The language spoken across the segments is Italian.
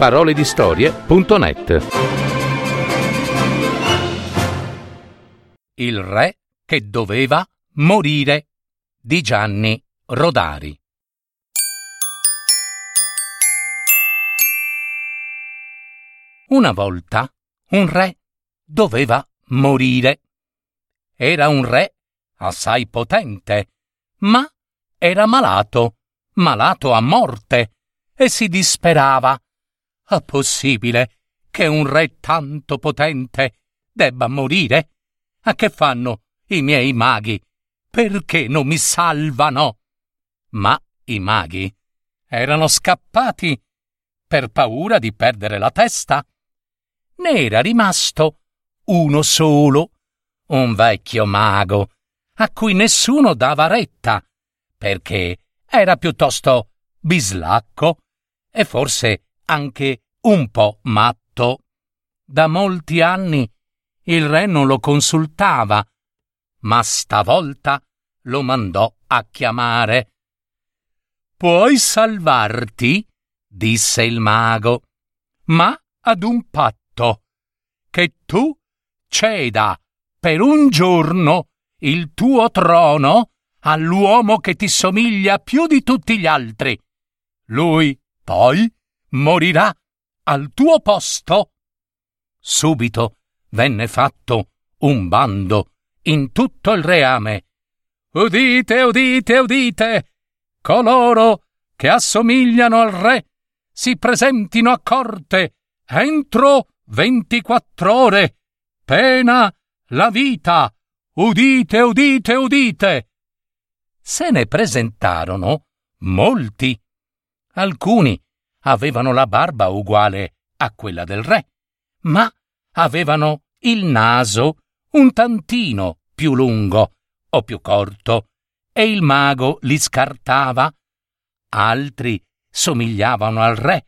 www.paroledistorie.net Il re che doveva morire di Gianni Rodari Una volta un re doveva morire. Era un re assai potente, ma era malato, malato a morte, e si disperava. È possibile che un re tanto potente debba morire? A che fanno i miei maghi? Perché non mi salvano? Ma i maghi erano scappati per paura di perdere la testa ne era rimasto uno solo, un vecchio mago, a cui nessuno dava retta, perché era piuttosto bislacco e forse anche un po' matto. Da molti anni il re non lo consultava, ma stavolta lo mandò a chiamare. Puoi salvarti? disse il mago, ma ad un patto che tu ceda per un giorno il tuo trono all'uomo che ti somiglia più di tutti gli altri. Lui poi morirà al tuo posto. Subito venne fatto un bando in tutto il reame. Udite, udite, udite! Coloro che assomigliano al re si presentino a corte entro 24 ore, pena la vita. Udite, udite, udite. Se ne presentarono molti. Alcuni avevano la barba uguale a quella del re, ma avevano il naso un tantino più lungo o più corto, e il mago li scartava. Altri somigliavano al re,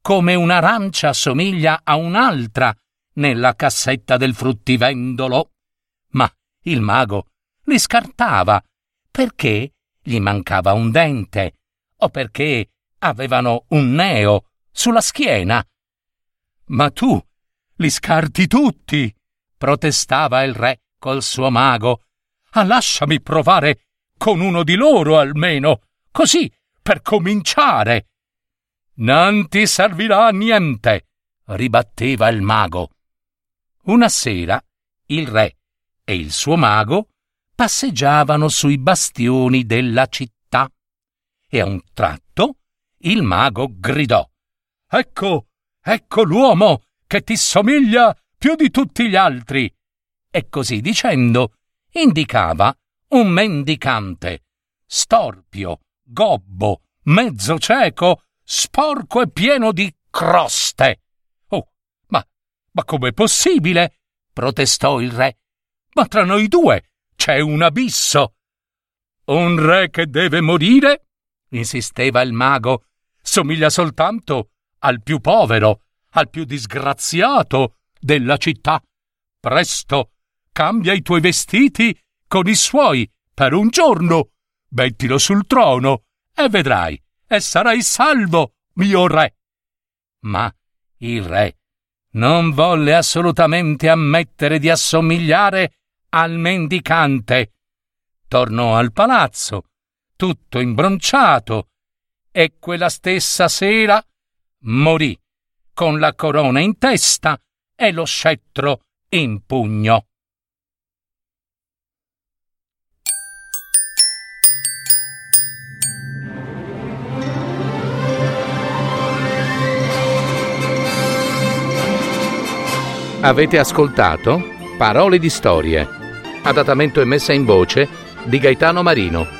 come un'arancia somiglia a un'altra nella cassetta del fruttivendolo. Ma il mago li scartava perché gli mancava un dente o perché avevano un neo sulla schiena. Ma tu li scarti tutti, protestava il re col suo mago. Ah, lasciami provare con uno di loro almeno, così per cominciare. Non ti servirà a niente, ribatteva il mago. Una sera il re e il suo mago passeggiavano sui bastioni della città e a un tratto il mago gridò Ecco, ecco l'uomo che ti somiglia più di tutti gli altri. E così dicendo indicava un mendicante, storpio, gobbo, mezzo cieco, sporco e pieno di croste. Oh, ma, ma com'è possibile? protestò il re. Ma tra noi due c'è un abisso. Un re che deve morire? insisteva il mago. Somiglia soltanto al più povero, al più disgraziato della città. Presto, cambia i tuoi vestiti con i suoi per un giorno. Mettilo sul trono e vedrai e sarai salvo, mio re. Ma il re non volle assolutamente ammettere di assomigliare al mendicante. Tornò al palazzo, tutto imbronciato, e quella stessa sera morì con la corona in testa e lo scettro in pugno. Avete ascoltato Parole di storie, adattamento e messa in voce di Gaetano Marino.